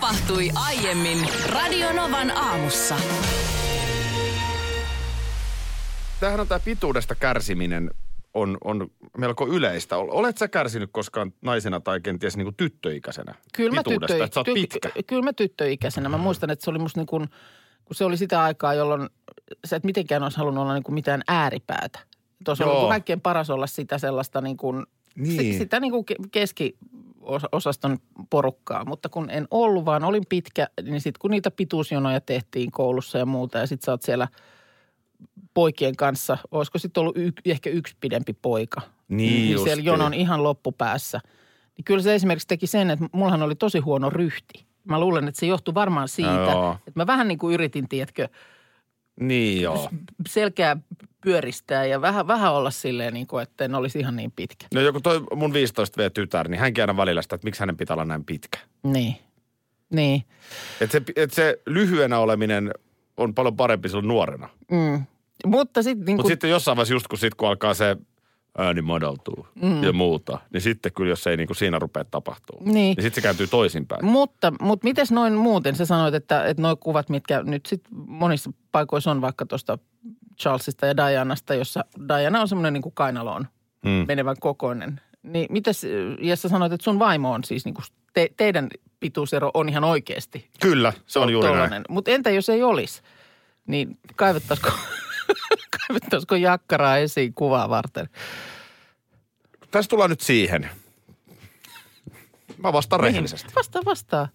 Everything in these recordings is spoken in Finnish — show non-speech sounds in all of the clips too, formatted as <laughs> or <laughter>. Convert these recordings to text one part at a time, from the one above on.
Tapahtui aiemmin Radionovan aamussa. Tämähän on tämä pituudesta kärsiminen on, on melko yleistä. Olet sä kärsinyt koskaan naisena tai kenties niin kuin tyttöikäisenä Kyllä mä, pituudesta, tyttö, että sä oot ty- pitkä? kyllä mä tyttöikäisenä. Mä muistan, että se oli musta niin kuin, kun se oli sitä aikaa, jolloin sä et mitenkään olisi halunnut olla niin kuin mitään ääripäätä. Tuossa on Joo. niin kuin kaikkein paras olla sitä sellaista niin kuin, Niin. si- sitä niin kuin ke- keskiosaston porukkaa. Mutta kun en ollut, vaan olin pitkä, niin sitten kun niitä pituusjonoja tehtiin koulussa ja muuta ja sitten sä oot siellä poikien kanssa, olisiko sitten ollut y- ehkä yksi pidempi poika. Niin siellä justiin. jonon ihan loppupäässä. Niin kyllä se esimerkiksi teki sen, että mullahan oli tosi huono ryhti. Mä luulen, että se johtui varmaan siitä, Joo. että mä vähän niin kuin yritin, tiedätkö, Niin joo. selkeää pyöristää ja vähän, vähän olla silleen, niin kuin, että en olisi ihan niin pitkä. No joku toi mun 15V-tytär, niin hänkin aina välillä sitä, että miksi hänen pitää olla näin pitkä. Niin. Niin. Että se, et se lyhyenä oleminen on paljon parempi silloin nuorena. Mm. Mutta sitten niin Mutta kuin, sitten jossain vaiheessa just kun, sit, kun alkaa se ääni madaltuu mm. ja muuta, niin sitten kyllä jos ei niin kuin siinä rupea tapahtuu, Niin. niin sitten se kääntyy toisinpäin. mutta, mutta mites noin muuten? Sä sanoit, että, että nuo kuvat, mitkä nyt sitten monissa paikoissa on vaikka tuosta Charlesista ja Dianasta, jossa Diana on semmoinen niin kuin kainaloon Mm. menevän kokoinen. Niin mites, ja sä sanoit, että sun vaimo on siis niin kuin te, teidän pituusero on ihan oikeasti Kyllä, se on juuri näin. Mutta entä jos ei olisi? Niin kaivettaisiko, <laughs> kaivettaisiko jakkaraa esiin kuvaa varten? Tässä tullaan nyt siihen. Mä vastaan rehellisesti. Niin, vastaa, vastaa.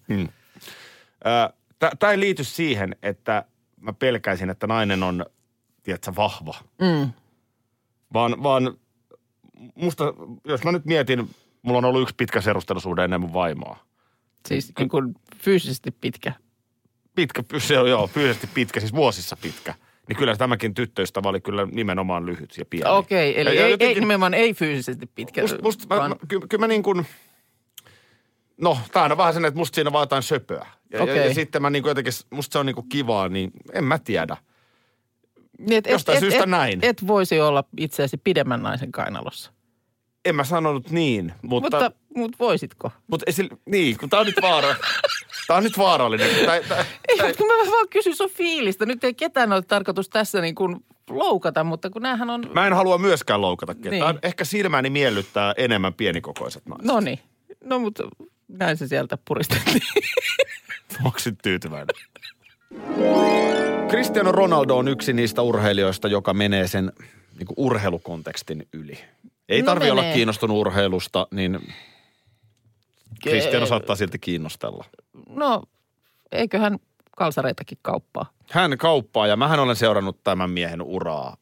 Tämä ei liity siihen, että mä pelkäisin, että nainen on, tiedätkö, vahva. Mm. Vaan, vaan musta, jos mä nyt mietin, mulla on ollut yksi pitkä serustelusuhde ennen mun vaimoa. Siis niin kuin fyysisesti pitkä. Pitkä, se on joo, fyysisesti pitkä, siis vuosissa pitkä. Niin kyllä tämäkin tyttöystävä oli kyllä nimenomaan lyhyt ja pieni. Okei, eli Ja- ja ei, ei, jotenkin- nimenomaan ei fyysisesti pitkä. Musta mä, vaan- mä, kyllä, kyllä mä niin kuin, no tää on vähän sen, että musta siinä vaan jotain söpöä. Ja, ja, Okei. ja sitten mä niin kuin jotenkin, musta se on niin kuin kivaa, niin en mä tiedä. Niin, et, jostain et, syystä et, näin. Et voisi olla itseäsi pidemmän naisen kainalossa. En mä sanonut niin, mutta... Mutta, mutta voisitko? mutta ei sillä, niin, kun tää on nyt vaara. tää on nyt vaarallinen. kun Tää, tää, <laughs> Ei, tää, mutta kun mä vaan kysyn sun fiilistä. Nyt ei ketään ole tarkoitus tässä niin kuin loukata, mutta kun näähän on... mä en halua myöskään loukata ketään. Niin. Ehkä silmäni miellyttää enemmän pienikokoiset naiset. No niin. No mutta näin se sieltä puristettiin. <laughs> Onko tyytyväinen? <laughs> Cristiano Ronaldo on yksi niistä urheilijoista, joka menee sen niin kuin urheilukontekstin yli. Ei No tarvi olla kiinnostunut urheilusta, niin Cristiano saattaa silti kiinnostella. No, eiköhän kalsareitakin kauppaa. Hän kauppaa ja mähän olen seurannut tämän miehen uraa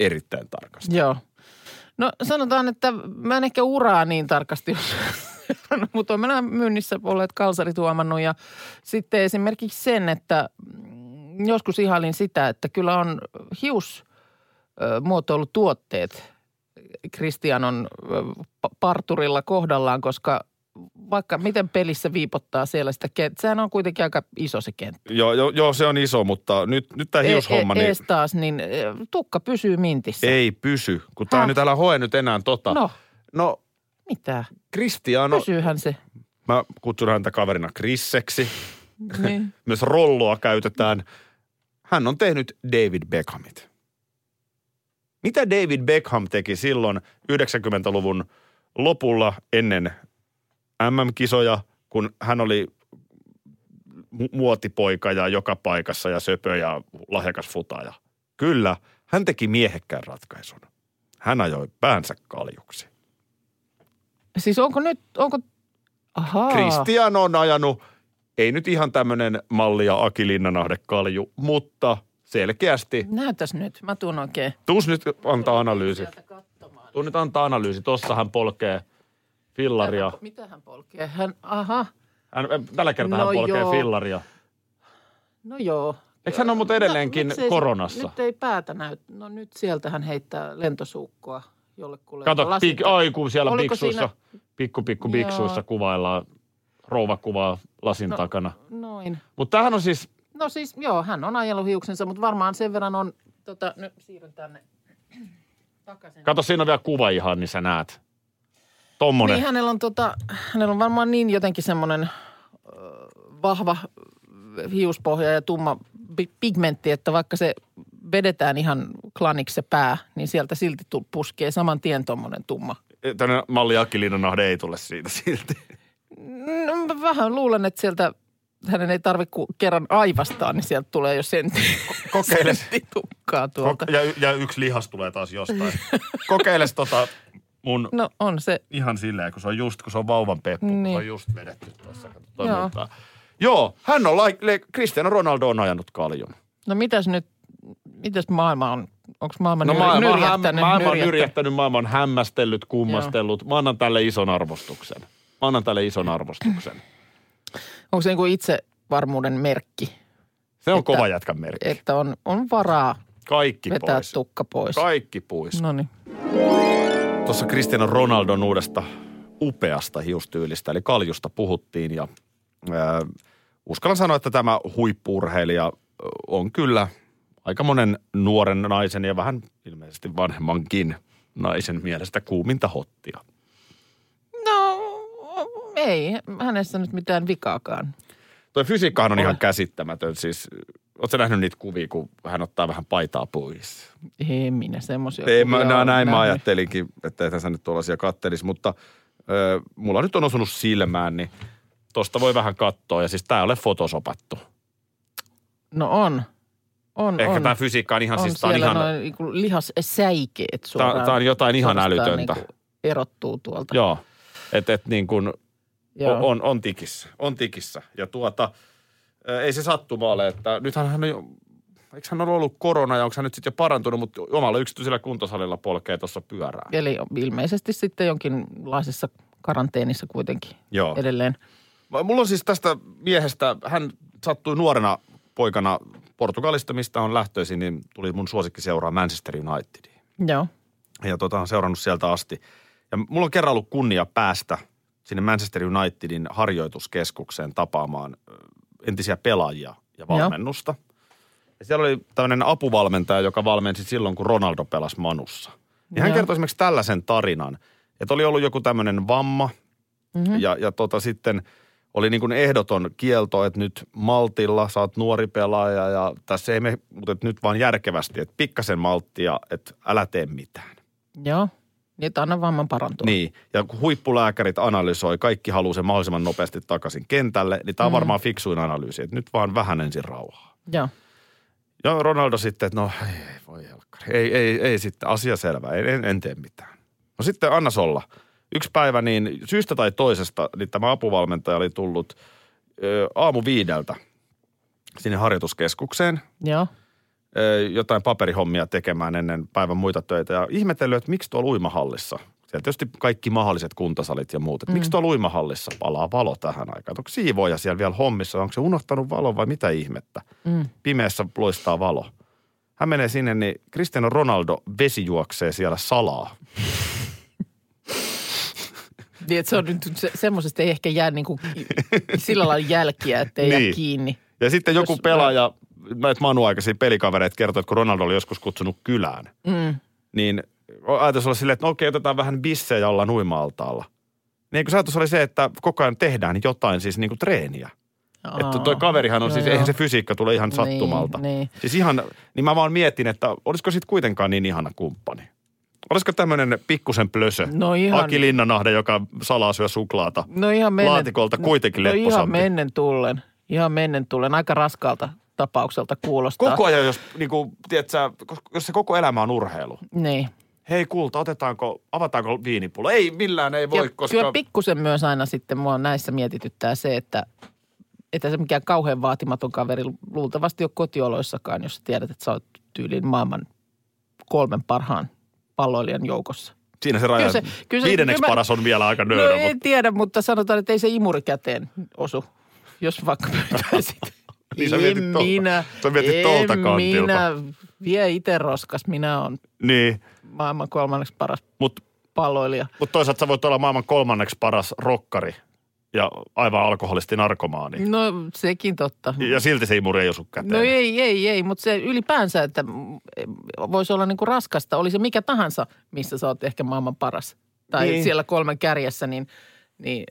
erittäin tarkasti. Joo. No sanotaan, että mä en ehkä uraa niin tarkasti, <laughs> mutta on meillä myynnissä olleet kalsarit huomannut ja sitten esimerkiksi sen, että joskus ihailin sitä, että kyllä on hius muotoilutuotteet Kristianon ö, pa- parturilla kohdallaan, koska vaikka miten pelissä viipottaa siellä sitä kenttää, sehän on kuitenkin aika iso se kenttä. Joo, joo, joo, se on iso, mutta nyt, nyt tämä hiushomma, e- niin ees taas, niin tukka pysyy mintissä. ei pysy. Kun tämä nyt älä hoe nyt enää tota. No, no mitä? Cristiano, Pysyyhän se. mä kutsun häntä kaverina Krisseksi. Niin. <laughs> Myös rolloa käytetään. Hän on tehnyt David Beckhamit. Mitä David Beckham teki silloin 90-luvun lopulla ennen MM-kisoja, kun hän oli mu- muotipoika ja joka paikassa ja söpö ja lahjakas futaja? Kyllä, hän teki miehekkään ratkaisun. Hän ajoi päänsä kaljuksi. Siis onko nyt, onko, ahaa. Kristian on ajanut, ei nyt ihan tämmöinen malli ja Aki Linnanahde kalju, mutta selkeästi. Näytäs nyt, mä tuun oikein. Tuus nyt antaa analyysi. Tuu nyt antaa analyysi. Tossa hän polkee fillaria. Mitä hän polkee? Hän, aha. Hän, tällä kertaa No hän polkee joo. fillaria. No joo. Eikö hän ole muuten edelleenkin se- koronassa? Nyt ei päätä näy. No nyt sieltä hän heittää lentosuukkoa jollekulle. Kato, pik, lasin- ai kun siellä Oliko biksuissa, siinä- pikku pikku biksuissa kuvaillaan rouvakuvaa lasin No. takana. Noin. Mutta tämähän on siis, No siis joo, hän on ajellut hiuksensa, mutta varmaan sen verran on, tota, nyt siirryn tänne <clears throat> takaisin. kato siinä on vielä kuva ihan, niin sä näet. Tommonen. Niin hänellä on, tota, hänellä on varmaan niin jotenkin semmoinen vahva hiuspohja ja tumma pi- pigmentti, että vaikka se vedetään ihan klaniksi se pää, niin sieltä silti puskee saman tien tuommoinen tumma. Tänne malli Aki Linnanahde ei tule siitä silti. Vähän luulen, että sieltä hänen ei tarvitse kuin kerran aivastaa, niin sieltä tulee jo sentti, <laughs> Kokeile. sentti tukkaa tuolta. Ko- ja, ja yksi lihas tulee taas jostain. <laughs> Kokeiles tota mun No on se, ihan silleen, kun se on just, kun se on vauvan peppu, kun se Niin. on just vedetty tuossa. Joo. Joo, hän on, like, le- Cristiano Ronaldo on ajanut kaljun. no mitäs nyt, mitäs maailma on, onko maailma No maailma, nyrjähtänyt? maailma on nyrjähtänyt, maailma on hämmästellyt, kummastellut. Mä annan tälle ison arvostuksen. Mä annan tälle ison arvostuksen. Onko se niin kuin itsevarmuuden merkki, Se on Että- kova jätkän merkki. että on, on varaa Kaikki vetää pois. tukka pois? Kaikki pois. No niin. Tuossa Cristiano Ronaldon uudesta upeasta hiustyylistä, eli kaljusta puhuttiin ja ää, uskallan sanoa, että tämä huippuurheilija ö, on kyllä aika monen nuoren naisen ja vähän ilmeisesti vanhemmankin naisen mielestä kuuminta hottia. Ei hänessä nyt mitään vikaakaan. Tuo fysiikkahan on Ole. ihan käsittämätön. Siis, ootko nähnyt niitä kuvia, kun hän ottaa vähän paitaa pois? Ei minä semmoisia. Ei, mä, näin mä nähnyt. ajattelinkin, että ethän sä nyt tuollaisia kattelisi, mutta ö, mulla nyt on osunut silmään, niin tosta voi vähän katsoa. Ja siis tää ei ole fotosopattu. No on. On, Ehkä on. tämä fysiikka on ihan, on siis tää on ihan, noin niinku lihassäikeet suoraan. tää on jotain ihan älytöntä. Niinku erottuu tuolta. joo, että et niin kuin Joo. on, on tikissä, on tikissä. Ja tuota, ei se sattuma ole, että nythän hän on jo, eikö hän ole ollut korona ja onko hän nyt sitten jo parantunut, mutta omalla yksityisellä kuntosalilla polkee tuossa pyörää. Eli ilmeisesti sitten jonkinlaisessa karanteenissa kuitenkin Joo. edelleen. Mulla on siis tästä miehestä, hän sattui nuorena poikana Portugalista, mistä on lähtöisin, niin tuli mun suosikki seuraa Manchester Unitediin. Joo. Ja tota, on seurannut sieltä asti. Ja mulla on kerran ollut kunnia päästä sinne Manchester Unitedin harjoituskeskukseen tapaamaan entisiä pelaajia ja Joo. valmennusta. Ja siellä oli tämmöinen apuvalmentaja, joka valmensi silloin, kun Ronaldo pelasi Manussa. Ja hän Joo. kertoi esimerkiksi tällaisen tarinan, että oli ollut joku tämmöinen vamma Mhm. ja, ja tota sitten oli niin kuin ehdoton kielto, että nyt maltilla, sä oot nuori pelaaja ja tässä ei me, mutta nyt vaan järkevästi, että pikkasen malttia, että älä tee mitään. Joo. Niin, että anna vamman parantua. Niin, ja kun huippulääkärit analysoi, kaikki haluaa sen mahdollisimman nopeasti takaisin kentälle, niin tämä on varmaan fiksuin analyysi, että nyt vaan vähän ensin rauhaa. Joo. Ja Ronaldo sitten, että no ei, voi helkkari. Ei, ei, ei sitten, asia selvä, en, en, en tee mitään. No sitten annas olla. Yksi päivä niin syystä tai toisesta, niin tämä apuvalmentaja oli tullut ö, aamu viideltä sinne harjoituskeskukseen Joo. Ö, jotain paperihommia tekemään ennen päivän muita töitä ja ihmetellyt, että miksi tuolla uimahallissa, siellä tietysti kaikki mahdolliset kuntosalit ja muut, että mm. miksi tuolla uimahallissa palaa valo tähän aikaan, onko siivoja siellä vielä hommissa, onko se unohtanut valon vai mitä ihmettä, Mm. pimeässä loistaa valo. Hän menee sinne, niin Cristiano Ronaldo vesi juoksee siellä salaa. <laughs> Niin, että se on nyt, se, semmoisesta ei ehkä jää niin kuin <laughs> sillä lailla jälkiä, että ei jää Niin. kiinni. Ja sitten joku pelaaja, näitä Manu-aikaisia pelikavereita kertoi, että kun Ronaldo oli joskus kutsunut kylään, Mm. niin ajatus oli silleen, että no okei, otetaan vähän bissejä ollaan uima-altaalla. Niin kun se ajatus oli se, että koko ajan tehdään jotain siis niin kuin treeniä. Että toi kaverihan on Joo, siis, joo. eihän se fysiikka tule ihan sattumalta. Niin, niin. Siis ihan, niin mä vaan mietin, että olisiko sitten kuitenkaan niin ihana kumppani. Olisiko tämmöinen pikkusen plösö, No ihan- Aki Linnanahde, joka salaa syö suklaata, No ihan mennen, laatikolta kuitenkin no, no ihan mennen tullen. Ihan mennen tullen. Aika raskalta tapaukselta kuulostaa. Koko ajan, jos, niin kuin, tiedätkö, jos se koko elämä on urheilu. Niin. Hei kulta, otetaanko, avataanko viinipullo? Ei, millään ei voi, ja koska... Kyllä pikkusen myös aina sitten mua näissä mietityttää se, että että se mikään kauhean vaatimaton kaveri luultavasti ole kotioloissakaan, jos tiedät, että sä oot tyyliin maailman kolmen parhaan palloilijan joukossa. Siinä se raja. Kyllä se- kyllä se- Viidenneksi kyllä mä- paras on vielä aika No nöyrä, en mutta tiedä, mutta sanotaan, että ei se imuri käteen osu, jos vaikka pyytäisit. Niin sä En mietit tolta- minä, sä mietit en tolta kantilta. minä, vie itse roskas, minä olen niin. maailman kolmanneksi paras Mutta palloilija. mut toisaalta sä voit olla maailman kolmanneksi paras rokkari ja aivan alkoholisti narkomaani. No sekin totta. Ja silti se imuri ei osu käteen. No ei, ei, ei, mutta se ylipäänsä, että voisi olla niinku raskasta, oli se mikä tahansa, missä sä oot ehkä maailman paras. Tai Niin. siellä kolmen kärjessä, niin, niin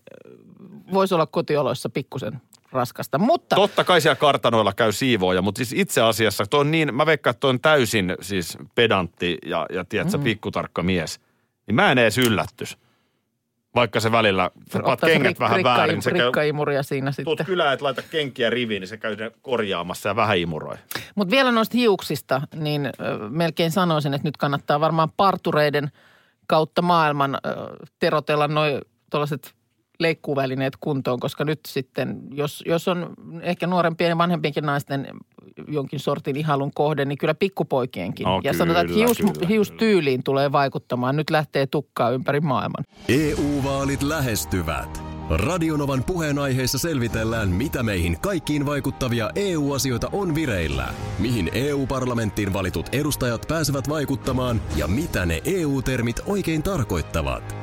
voisi olla kotioloissa pikkusen raskasta. Mutta Totta kai siellä kartanoilla käy siivooja, mutta siis itse asiassa toi on niin, mä veikkaan, että toi on täysin siis pedantti ja, ja tiedätkö, Mm. pikkutarkka mies. Niin mä en edes yllättys. Vaikka se välillä, sä paat kengät rik- vähän rikka- väärin, se käy, rikkaimuria siinä tuut sitten. kylään, että laita kenkiä riviin, niin se käy ne korjaamassa ja vähän imuroi. Mutta vielä noista hiuksista, niin ö, melkein sanoisin, että nyt kannattaa varmaan partureiden kautta maailman ö, terotella noin tuollaiset leikkuvälineet kuntoon, koska nyt sitten, jos, jos on ehkä nuorempien ja vanhempienkin naisten jonkin sortin ihailun kohde, niin kyllä pikkupoikienkin. No ja sanotaan, että kyllä, hius, kyllä, hiustyyliin tulee vaikuttamaan. Nyt lähtee tukkaa ympäri maailman. EU-vaalit lähestyvät. Radionovan puheenaiheessa selvitellään, mitä meihin kaikkiin vaikuttavia EU-asioita on vireillä, mihin EU-parlamenttiin valitut edustajat pääsevät vaikuttamaan ja mitä ne EU-termit oikein tarkoittavat.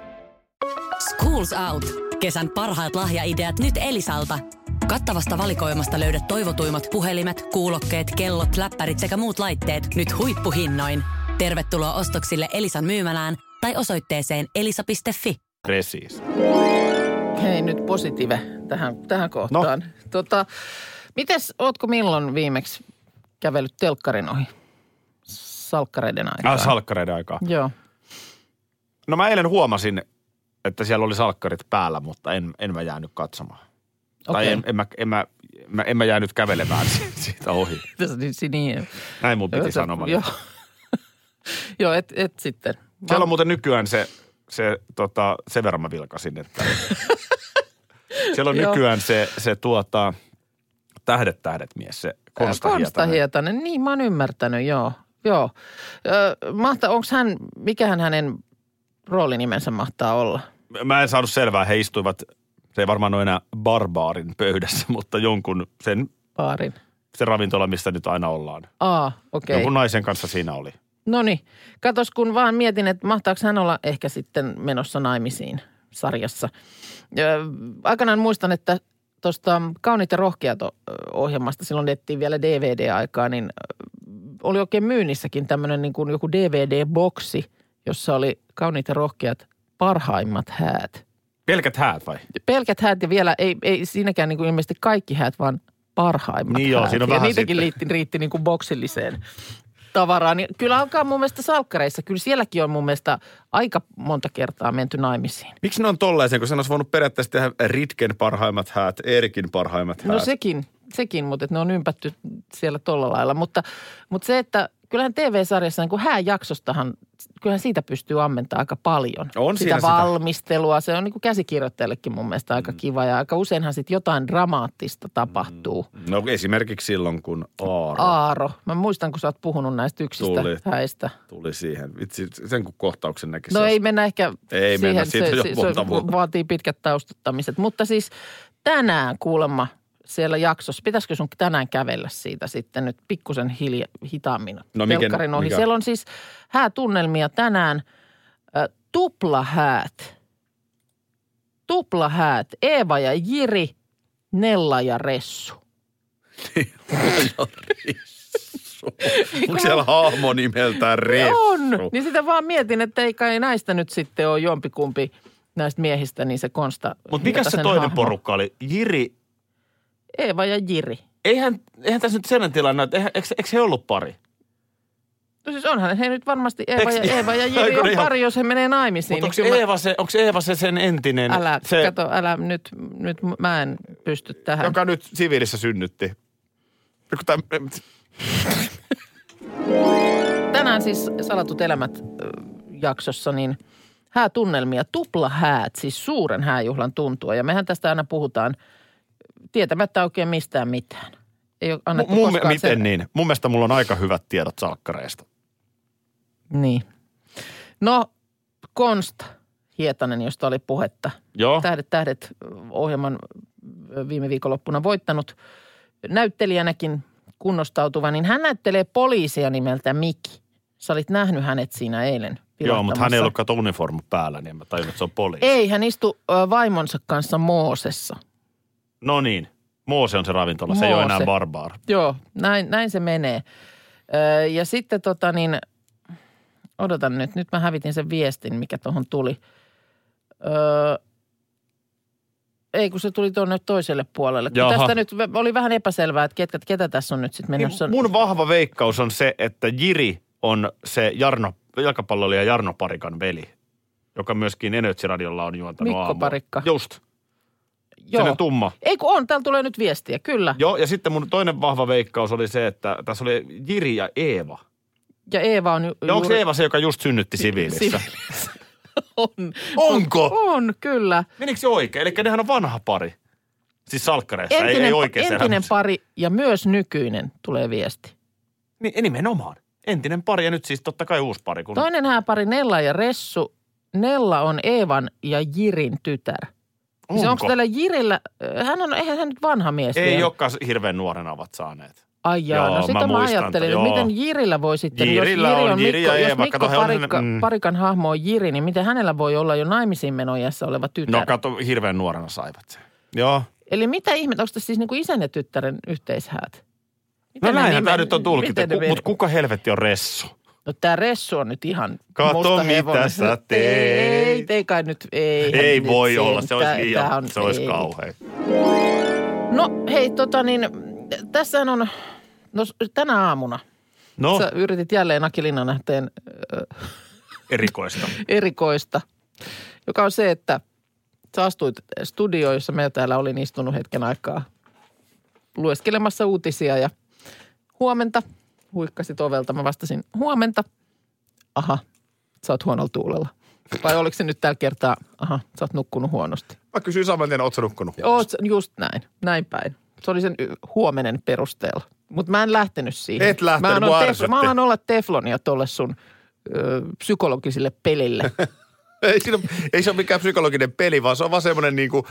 Schools Out. Kesän parhaat lahjaideat nyt Elisalta. Kattavasta valikoimasta löydät toivotuimmat puhelimet, kuulokkeet, kellot, läppärit sekä muut laitteet nyt huippuhinnoin. Tervetuloa ostoksille Elisan myymälään tai osoitteeseen elisa.fi. Precis. Hei nyt positive tähän, tähän kohtaan. No. Tota, mites, ootko milloin viimeksi kävellyt telkkarin ohi? Salkkareiden aikaan. Ah, salkkareiden aikaa. Joo. No mä eilen huomasin, että siellä oli salkkarit päällä, mutta en, en mä jäänyt katsomaan. Tai Okei. en, en, mä, en, mä, mä, en mä jäänyt kävelemään <laughs> siitä ohi. <laughs> Tässä niin, Näin mun piti sanoa. Joo. <laughs> Joo, et, et sitten. Siellä on muuten nykyään se, se tota, sen verran mä vilkasin, että siellä on nykyään se, se tuota, tähdet tähdet mies, se Konsta, Konsta Hietanen. Hietanen. Niin, mä oon ymmärtänyt, joo. Joo. Mahta, onko hän, mikähän hänen roolinimensä mahtaa olla? Mä en saanut selvää, he istuivat, se ei varmaan ole enää barbaarin pöydässä, <laughs> mutta jonkun sen, Paarin. se ravintola, missä nyt aina ollaan. Aa, okei. Jonkun naisen kanssa siinä oli. No niin. Katos, kun vaan mietin, että mahtaako hän olla ehkä sitten menossa naimisiin sarjassa. Ö, aikanaan muistan, että tuosta Kaunit ja rohkeat ohjelmasta, silloin nettiin vielä DVD-aikaa, niin oli oikein myynnissäkin tämmöinen niin kuin joku DVD-boksi, jossa oli Kaunit ja rohkeat parhaimmat häät. Pelkät häät vai? Pelkät häät ja vielä ei, ei siinäkään niin kuin ilmeisesti kaikki häät, vaan parhaimmat Niin joo, häät. siinä on ja vähän niitäkin sitten. riitti, niin kuin boksilliseen tavaraan. Niin kyllä alkaa mun mielestä salkkareissa, kyllä sielläkin on mun mielestä aika monta kertaa menty naimisiin. Miksi ne on tollaisia, kun sen olisi voinut periaatteessa tehdä Ritken parhaimmat häät, Erikin parhaimmat häät? No sekin, sekin mutta että ne on ympätty siellä tolla lailla. Mutta, mutta se, että kyllähän TV-sarjassa, niin kuin hääjaksostahan, kyllähän siitä pystyy ammentamaan aika paljon. On sitä siinä sitä. valmistelua, se on niin kuin käsikirjoittajallekin mun mielestä aika kiva. Ja aika useinhan sitten jotain dramaattista tapahtuu. No esimerkiksi silloin, kun Aaro Aaro. Mä muistan, kun sä oot puhunut näistä yksistä Tuli. häistä. tuli siihen. Vitsi, sen kun kohtauksen näki. No se ei mennä ehkä Ei siihen. mennä, siitä se, se, se vaatii pitkät taustuttamiset. Mutta siis tänään kuulemma siellä jaksossa, pitäisikö sun tänään kävellä siitä sitten nyt pikkusen hilja, hitaammin No mikä- telkkarin ohi. mikä? Siellä on siis häätunnelmia tänään. Äh, tuplahäät. Tuplahäät. Eeva ja Jiri, Nella ja Ressu. <laughs> Onko siellä hahmo nimeltään Ressu? On. Niin sitä vaan mietin, että ei kai näistä nyt sitten ole jompikumpi näistä miehistä, niin se Konsta. Mutta mikä se toinen hahmo. porukka oli? Jiri, Eeva ja Jiri. eihän, eihän tässä nyt sellainen tilanne, että eikö, eikö he ollut pari? No siis onhan he nyt varmasti Eeva ja, Eeva ja <laughs> Jiri on pari, jos he menee naimisiin. Mutta onko niin kyllä Eeva, se, onko Eeva se sen entinen, älä, se, kato, älä nyt, nyt mä en pysty tähän. joka nyt siviilissä synnytti? <laughs> Tänään siis Salatut elämät jaksossa, niin häätunnelmia, tupla häät, siis suuren hääjuhlan tuntua. Ja mehän tästä aina puhutaan tietämättä oikein mistään mitään. Ei ole annettu mun, miten sen- niin? Mun mielestä mulla on aika hyvät tiedot salkkareista. Niin. No, Konsta Hietanen, josta oli puhetta. Joo. Tähdet, tähdet ohjelman viime viikonloppuna voittanut näyttelijänäkin kunnostautuva, niin hän näyttelee poliisia nimeltä Miki. Sä olit nähnyt hänet siinä eilen Joo, mutta hän ei ollut kato uniformu päällä, niin mä tajun, että se on poliisi. Ei, hän istui vaimonsa kanssa Moosessa. No niin. Moose on se ravintola, se ei ole enää Moose. barbaar. Joo, näin, näin se menee. Ö, ja sitten tota niin, odotan nyt, nyt mä hävitin sen viestin, mikä tuohon tuli. Öö, ei, kun se tuli tuonne toiselle puolelle. Kun Jaha. tästä nyt oli vähän epäselvää, että ketä, ketä tässä on nyt sitten menossa. Niin mun vahva veikkaus on se, että Jiri on se Jarno, jalkapalloilija Jarno Parikan veli, joka myöskin Energy-radiolla on juontanut Mikko aamua. Parikka. Just, Joo. sellainen tumma. Ei kun on, täällä tulee nyt viestiä, kyllä. Joo, ja sitten mun toinen vahva veikkaus oli se, että tässä oli Jiri ja Eeva. Ja Eeva on ju, Ja onko Eeva se, joka just synnytti siviilissä? siviilissä. <laughs> on. Onko? On, kyllä. Menikö se oikein? Eli nehän on vanha pari. Siis salkkareissa, ei, Entinen, ei oikeassa entinen elämässä. pari ja myös nykyinen tulee viesti. Niin, nimenomaan. Entinen pari ja nyt siis totta kai uusi pari. Kun... Toinen hääpari Nella ja Ressu. Nella on Eevan ja Jirin tytär. Siis onko tällä Jirillä, hän on, eihän hän nyt vanha mies Ei vielä. olekaan hirveän nuorena ovat saaneet. Ai jaa, Joo, no mä sitä mä, muistan, ajattelin, että miten Jirillä voi sitten, Jirillä jos Jiri on Jiri Mikko, ja jos Mikko he on- Parikka, mm. Parikan hahmo on Jiri, niin miten hänellä voi olla jo naimisiin menojässä oleva tytär? No kato, hirveän nuorena saivat sen. Joo. Eli mitä ihmettä, onko tässä siis niinku isän ja tyttären yhteishäät? No Miten ne näinhän nimen- tämä nyt on tulkittu, mutta kuka helvetti on Ressu? No tämä Ressu on nyt ihan Kato, musta mitä hevonen. sä teet. Ei, ei kai nyt, ei. Ei voi sen. olla, se olisi tää liian, on- se olisi kauhean. No hei, tota niin, tässä on, no tänä aamuna, No, sä yritit jälleen Aki Linnanähteen ö, erikoista. <laughs> erikoista, joka on se, että sä astuit studioon, jossa me täällä olin istunut hetken aikaa lueskelemassa uutisia ja huomenta, huikkasit ovelta, mä vastasin huomenta. Aha, sä oot huonolla tuulella. Vai oliko se nyt tällä kertaa, aha, sä oot nukkunut huonosti. Mä kysyin saman tien, ootko sä nukkunut? Oot, sä- just näin, näin päin. Se oli sen huomenen perusteella. Mutta mä en lähtenyt siihen. Et lähtenyt, mä, annan ärsytti. mä alan olla teflonia tolle sun ö, psykologisille pelille. <laughs> Ei, siinä, ei se ole mikään psykologinen peli, vaan se on vaan semmoinen niin kuin,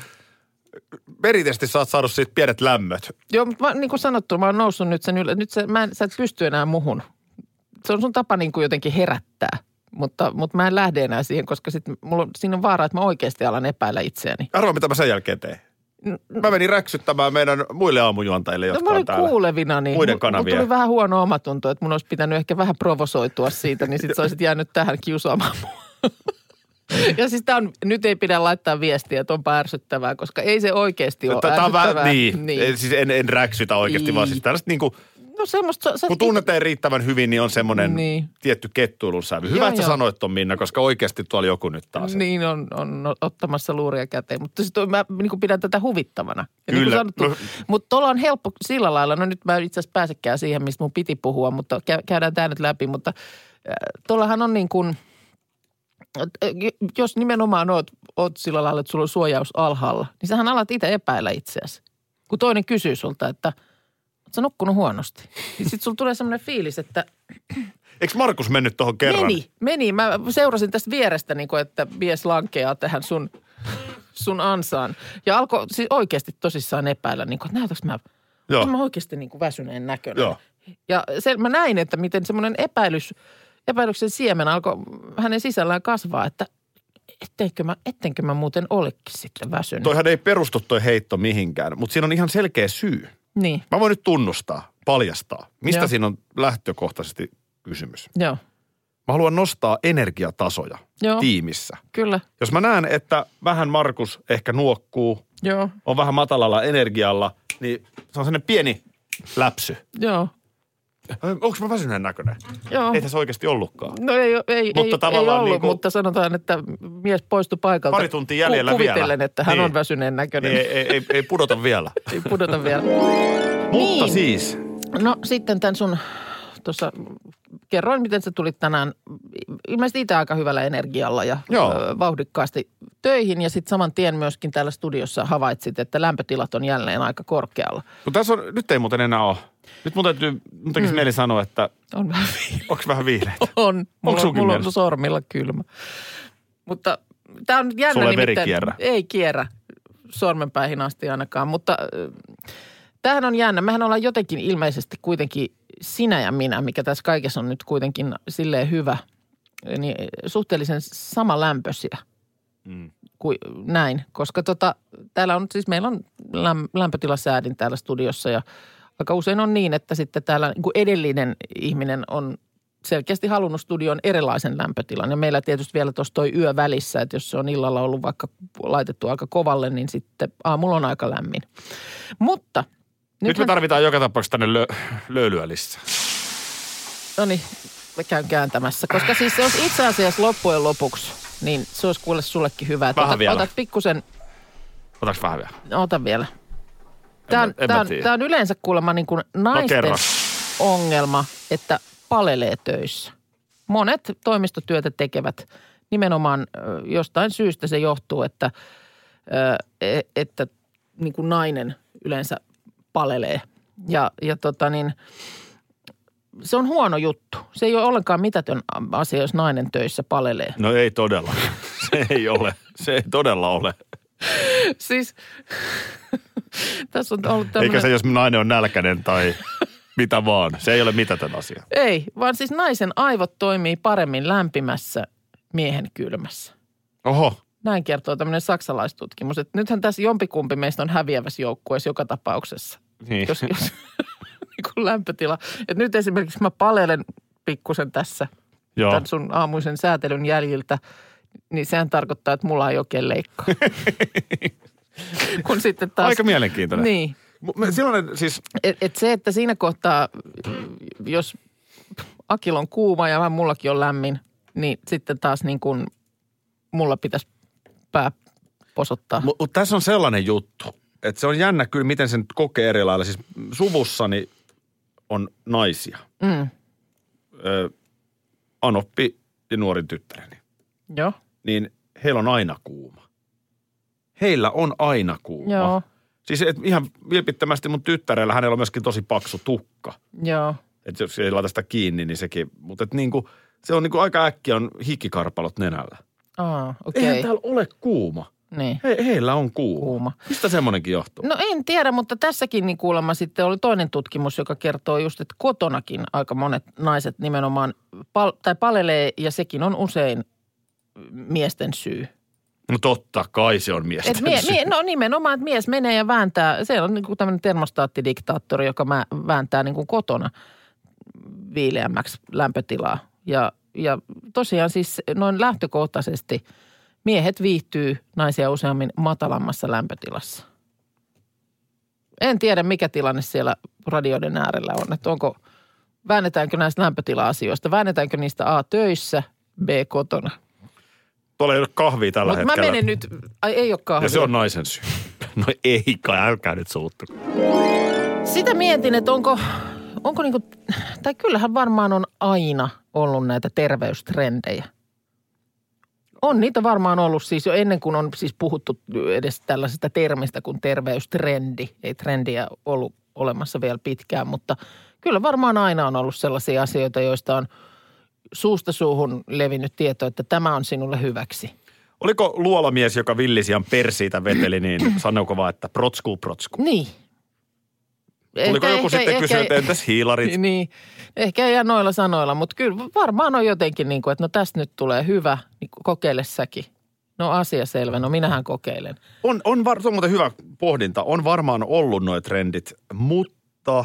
perinteisesti sä oot saanut siitä pienet lämmöt. Joo, mutta mä, niin kuin sanottu, mä oon noussut nyt sen yllä. Nyt sä, mä en, sä et pysty enää muhun. Se on sun tapa niin kuin jotenkin herättää. Mutta, mutta mä en lähde enää siihen, koska sit mulla on, siinä on vaara, että mä oikeasti alan epäillä itseäni. Arvaa, mitä mä sen jälkeen tein. Mä menin räksyttämään meidän muille aamujuontajille, No jotka mä on olin täällä. kuulevina, niin muiden. Mulla tuli vähän huono omatunto, että mun olisi pitänyt ehkä vähän provosoitua siitä, niin sit sä <laughs> olisit jäänyt tähän kiusaamaan mua. <laughs> Ja siis tää on, nyt ei pidä laittaa viestiä, että onpa ärsyttävää, koska ei se oikeasti ole Tää on vähän, niin. niin. niin. Siis en, en räksytä oikeasti, Niin. vaan siis tällaista niin kuin, No semmoista, sä, kun tunnette riittävän hyvin, niin on semmoinen Niin. tietty kettuilun sävy. Hyvä, Joo, että joo. sanoit ton Minna, koska oikeasti tuolla joku nyt taas. Niin on, on ottamassa luuria käteen, mutta sit on, mä niin kuin pidän tätä huvittavana. Ja Kyllä. Niin sanottu, No. mutta tuolla on helppo sillä lailla, no nyt mä itse asiassa pääsekään siihen, mistä mun piti puhua, mutta kä- käydään tämä nyt läpi, mutta äh, tuollahan on niin kuin, jos nimenomaan oot, oot sillä lailla, että sulla on suojaus alhaalla, niin sähän alat itse epäillä itseäsi. Kun toinen kysyy sulta, että oot sä nukkunut huonosti? Niin sit sulla tulee semmoinen fiilis, että <clears throat> Eikö Markus mennyt tuohon kerran? Meni, meni. Mä seurasin tästä vierestä, niin kuin, että mies lankeaa tähän sun, sun ansaan. Ja alkoi siis oikeasti tosissaan epäillä, niin kuin, että näytäks mä, Joo. Mä oikeasti niin kuin väsyneen näköinen. Joo. Ja se, mä näin, että miten semmoinen epäilys, epäilyksen siemen alkoi hänen sisällään kasvaa, että ettenkö mä, ettenkö mä muuten olekin sitten väsynyt. Toihan ei perustu toi heitto mihinkään, mutta siinä on ihan selkeä syy. Niin, Mä voin nyt tunnustaa, paljastaa. Mistä Joo. siinä on lähtökohtaisesti kysymys? joo, Mä haluan nostaa energiatasoja Joo. tiimissä. kyllä, Jos mä näen, että vähän Markus ehkä nuokkuu, joo, on vähän matalalla energialla, niin se on sellainen pieni läpsy. joo. Onko mä väsyneen näköinen? Joo. Ei tässä oikeasti ollutkaan. No ei, ei, Mutta ei, ei tavallaan ollut, niin kuin- mutta sanotaan, että mies poistui paikalta. Pari tuntia jäljellä Kuvitellen, vielä. että hän Niin. on väsyneen näköinen. Ei, ei, ei, ei pudota vielä. <laughs> Ei pudota vielä. Mutta Niin. siis, No sitten tämän sun, tuossa kerroin, miten sä tulit tänään ilmeisesti itse aika hyvällä energialla ja Joo. vauhdikkaasti töihin. Ja sitten saman tien myöskin täällä studiossa havaitsit, että lämpötilat on jälleen aika korkealla. kun tässä on, nyt ei muuten enää ole. Nyt mun täytyy, mun tekisi mm. mieli sanoa, että On vähän onko vähän viileitä? <laughs> On. Mulla, on, mulla on mielessä? sormilla kylmä. Mutta tämä on jännä veri nimittäin. kierrä. Ei kierrä sormenpäihin asti ainakaan, mutta äh, tämähän on jännä. Mehän ollaan jotenkin ilmeisesti kuitenkin sinä ja minä, mikä tässä kaikessa on nyt kuitenkin silleen hyvä, niin suhteellisen samanlämpöisiä Mm. kuin näin. Koska tota, täällä on siis, meillä on läm, lämpötilasäädin täällä studiossa ja aika usein on niin, että sitten täällä niin kuin edellinen ihminen on selkeästi halunnut studion erilaisen lämpötilan. Ja meillä tietysti vielä tuossa toi yö välissä, että jos se on illalla ollut vaikka laitettu aika kovalle, niin sitten aamulla on aika lämmin. Mutta Nyt me tarvitaan joka tapauksessa tänne lö, löylyä lisää. No niin, mä käyn kääntämässä. Koska siis se olisi itse asiassa loppujen lopuksi, niin se olisi kuule sullekin hyvä. Että Vähän otat, vielä. otat pikkusen, Otaks vähän vielä? ota vielä. Tämä on, mä- en tää mä on, tää on yleensä kuulemma niin kuin naisten kerro. ongelma, että palelee töissä. Monet toimistotyötä tekevät nimenomaan jostain syystä se johtuu, että, e- että niin kuin nainen yleensä palelee. Ja, ja tota niin, se on huono juttu. Se ei ole ollenkaan mitätön asia, jos nainen töissä palelee. No ei todella. <laughs> Se ei ole. Se ei todella ole. Siis <laughs> tässä on ollut tämmöinen... Eikä se, jos nainen on nälkäinen tai mitä vaan. Se ei ole mitätön asia. Ei, vaan siis naisen aivot toimii paremmin lämpimässä miehen kylmässä. Oho. Näin kertoo tämmöinen saksalaistutkimus. Että nythän tässä jompikumpi meistä on häviävässä joukkueessa joka tapauksessa. Niin. Jos, jos <laughs> niin kuin lämpötila. Et nyt esimerkiksi mä palelen pikkusen tässä Joo. tämän sun aamuisen säätelyn jäljiltä, niin sehän tarkoittaa, että mulla ei oikein leikkaa. <laughs> Kun sitten taas... Aika mielenkiintoinen. Niin. Silloin siis, Et, et se, että siinä kohtaa, jos Akil on kuuma ja vähän mullakin on lämmin, niin sitten taas niin kuin mulla pitäisi pää posottaa. mutta tässä on sellainen juttu, että se on jännä kyllä, miten sen kokee eri lailla. Siis suvussani on naisia. Mm, Ö, Anoppi ja nuorin tyttäreni. joo, Niin heillä on aina kuuma. Heillä on aina kuuma. joo, Siis et ihan vilpittömästi mun tyttärellä, hänellä on myöskin tosi paksu tukka. joo. Että jos ei laita sitä kiinni, niin sekin. Mutta et niinku, se on niinku aika äkkiä on hikikarpalot nenällä. Aa, okei. Eihän Okay. täällä ole kuuma. Niin. He, heillä on kuuma. Kuuma. Mistä semmoinenkin johtuu? No en tiedä, mutta tässäkin niin kuulemma sitten oli toinen tutkimus, joka kertoo just, että kotonakin aika monet naiset nimenomaan pal- tai palelee ja sekin on usein miesten syy. No totta kai se on miesten Et mie, syy. mie, no nimenomaan, että mies menee ja vääntää. Se on niin tämmöinen termostaattidiktaattori, joka mä, vääntää niin kuin kotona viileämmäksi lämpötilaa. Ja, ja tosiaan siis noin lähtökohtaisesti miehet viihtyy naisia useammin matalammassa lämpötilassa. En tiedä, mikä tilanne siellä radioiden äärellä on. Että onko, väännetäänkö näistä lämpötila-asioista? Väännetäänkö niistä A töissä, B kotona? Tuolla ei ole kahvia tällä mä hetkellä. menen nyt, ai ei ole kahvia. Ja se on naisen syy. <laughs> No ei kai, älkää nyt suuttu. Sitä mietin, että onko, onko niinku, tai kyllähän varmaan on aina ollut näitä terveystrendejä. On niitä varmaan ollut siis jo ennen kuin on siis puhuttu edes tällaisesta termistä kuin terveystrendi. Ei trendiä ollut olemassa vielä pitkään, mutta kyllä varmaan aina on ollut sellaisia asioita, joista on suusta suuhun levinnyt tieto, että tämä on sinulle hyväksi. Oliko luolamies, joka villisian persiitä veteli, niin sanoiko vaan, että protskuu, protskuu? Niin. Tuliko joku sitten kysyä, että entäs hiilarit? <laughs> Niin, ehkä ei ihan noilla sanoilla, mutta kyllä varmaan on jotenkin niin kuin, että no tästä nyt tulee hyvä, niin kokeile säkin. No asia selvä, no minähän kokeilen. On, on, var, se on muuten hyvä pohdinta. On varmaan ollut nuo trendit, mutta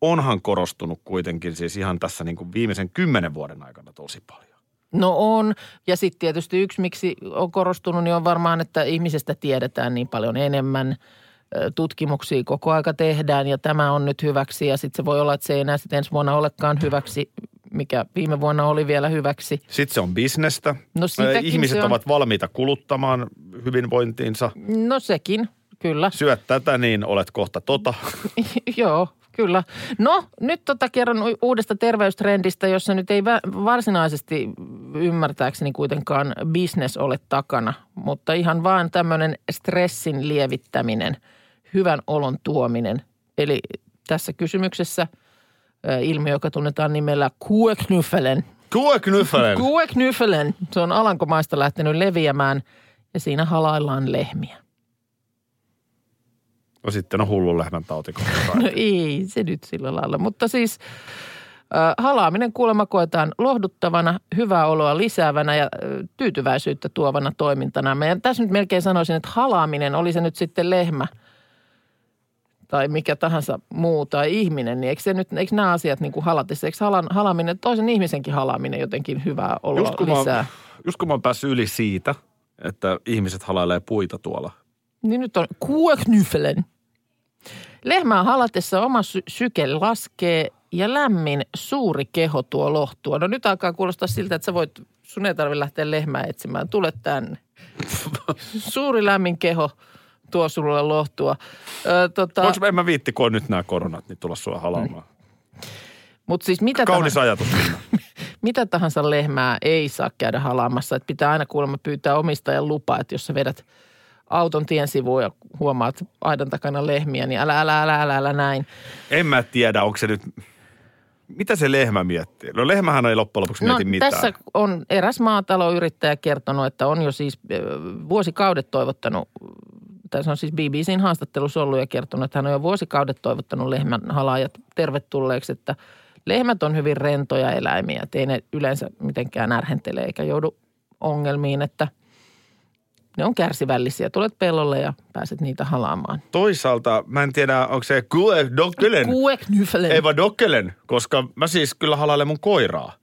onhan korostunut kuitenkin siis ihan tässä niin kuin viimeisen kymmenen vuoden aikana tosi paljon. No on, ja sitten tietysti yksi, miksi on korostunut, niin on varmaan, että ihmisestä tiedetään niin paljon enemmän. Tutkimuksia koko aika tehdään ja tämä on nyt hyväksi ja sitten se voi olla, että se ei enää sitten ensi vuonna olekaan hyväksi, mikä viime vuonna oli vielä hyväksi. Sitten se on bisnestä. No Ihmiset se on. ovat valmiita kuluttamaan hyvinvointiinsa. No sekin, kyllä. Syöt tätä, niin olet kohta tota. <laughs> Joo, kyllä. No, nyt tota kerron uudesta terveystrendistä, jossa nyt ei varsinaisesti ymmärtääkseni kuitenkaan business ole takana, mutta ihan vaan tämmöinen stressin lievittäminen, hyvän olon tuominen. Eli tässä kysymyksessä ilmiö, joka tunnetaan nimellä kueknyffelen. Kueknyffelen. <laughs> Kueknyffelen. Se on Alankomaista lähtenyt leviämään ja siinä halaillaan lehmiä. No sitten on hullu lehmän tauti. <laughs> No ei se nyt sillä lailla, mutta siis äh, halaaminen kuulemma koetaan lohduttavana, hyvää oloa lisäävänä ja äh, tyytyväisyyttä tuovana toimintana. Ja tässä nyt melkein sanoisin, että halaaminen, oli se nyt sitten lehmä tai mikä tahansa muu tai ihminen, niin eikö, se nyt, eikö nämä asiat niin kuin halatessa, eikö halan, halaaminen, toisen ihmisenkin halaaminen jotenkin hyvää oloa Just kun, mä, lisää? oon- just kun mä oon päässyt yli siitä, että ihmiset halailee puita tuolla. Niin nyt on kueknyfelen. Lehmää halatessa oma sy- syke laskee ja lämmin suuri keho tuo lohtua. No nyt alkaa kuulostaa siltä, että sä voit, sun ei tarvitse lähteä lehmää etsimään. Tule tänne. <laughs> Suuri lämmin keho tuo sulle lohtua. Ö, tota, Voinko, en mä viitti, kun on nyt nämä koronat, niin tulla sua halaamaan. Mutta siis mitä Kaunis tahansa, ajatus. <laughs> Mitä tahansa lehmää ei saa käydä halaamassa. Että pitää aina kuulemma pyytää omistajan lupa, että jos sä vedät auton tien sivuun ja huomaat aidan takana lehmiä, niin älä, älä, älä, älä, älä näin. En mä tiedä, onko se nyt... Mitä se lehmä miettii? No lehmähän ei loppujen lopuksi mieti no, mitään. Tässä on eräs maataloyrittäjä kertonut, että on jo siis vuosikaudet toivottanut, tässä on siis BBCn haastattelussa ollut ja kertonut, että hän on jo vuosikaudet toivottanut lehmän halaajat tervetulleeksi, että lehmät on hyvin rentoja eläimiä, että ei ne yleensä mitenkään ärhentele eikä joudu ongelmiin, että ne on kärsivällisiä. Tulet pellolle ja pääset niitä halaamaan. Toisaalta mä en tiedä, onko se Kue Dokkelen, Kueknyfelen. Eva Dokkelen, koska mä siis kyllä halailen mun koiraa.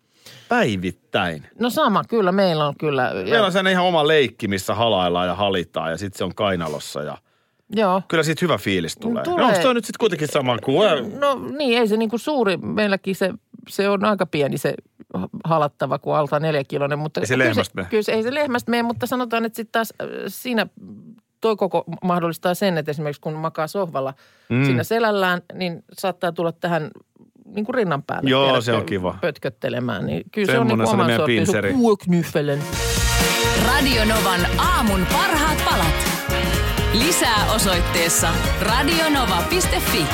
Päivittäin. No sama, kyllä meillä on kyllä. Meillä on sen ihan oma leikki, missä halaillaan ja halitaan ja sitten se on kainalossa ja Joo. kyllä siitä hyvä fiilis tulee. Tulee. No onko se on nyt sitten kuitenkin sama kuin... No niin, ei se niin kuin suuri, meilläkin se, se on aika pieni se halattava kuin alta neljäkiloinen. Mutta Ei se lehmästä mene. Kyllä se, ei se lehmästä mene, mutta sanotaan, että sitten taas äh, siinä toi koko mahdollistaa sen, että esimerkiksi kun makaa sohvalla mm. siinä selällään, niin saattaa tulla tähän niin kuin rinnan päälle. Joo, tiedätkö, se on kiva. Pötköttelemään. Niin kyllä Semmoinen, se se on niin kuin meidän oman sortin. Se pinseri. on kuoknyffelen. Radio Novan aamun parhaat palat. Lisää osoitteessa radionova.fi.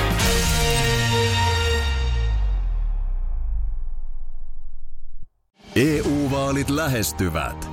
EU-vaalit lähestyvät.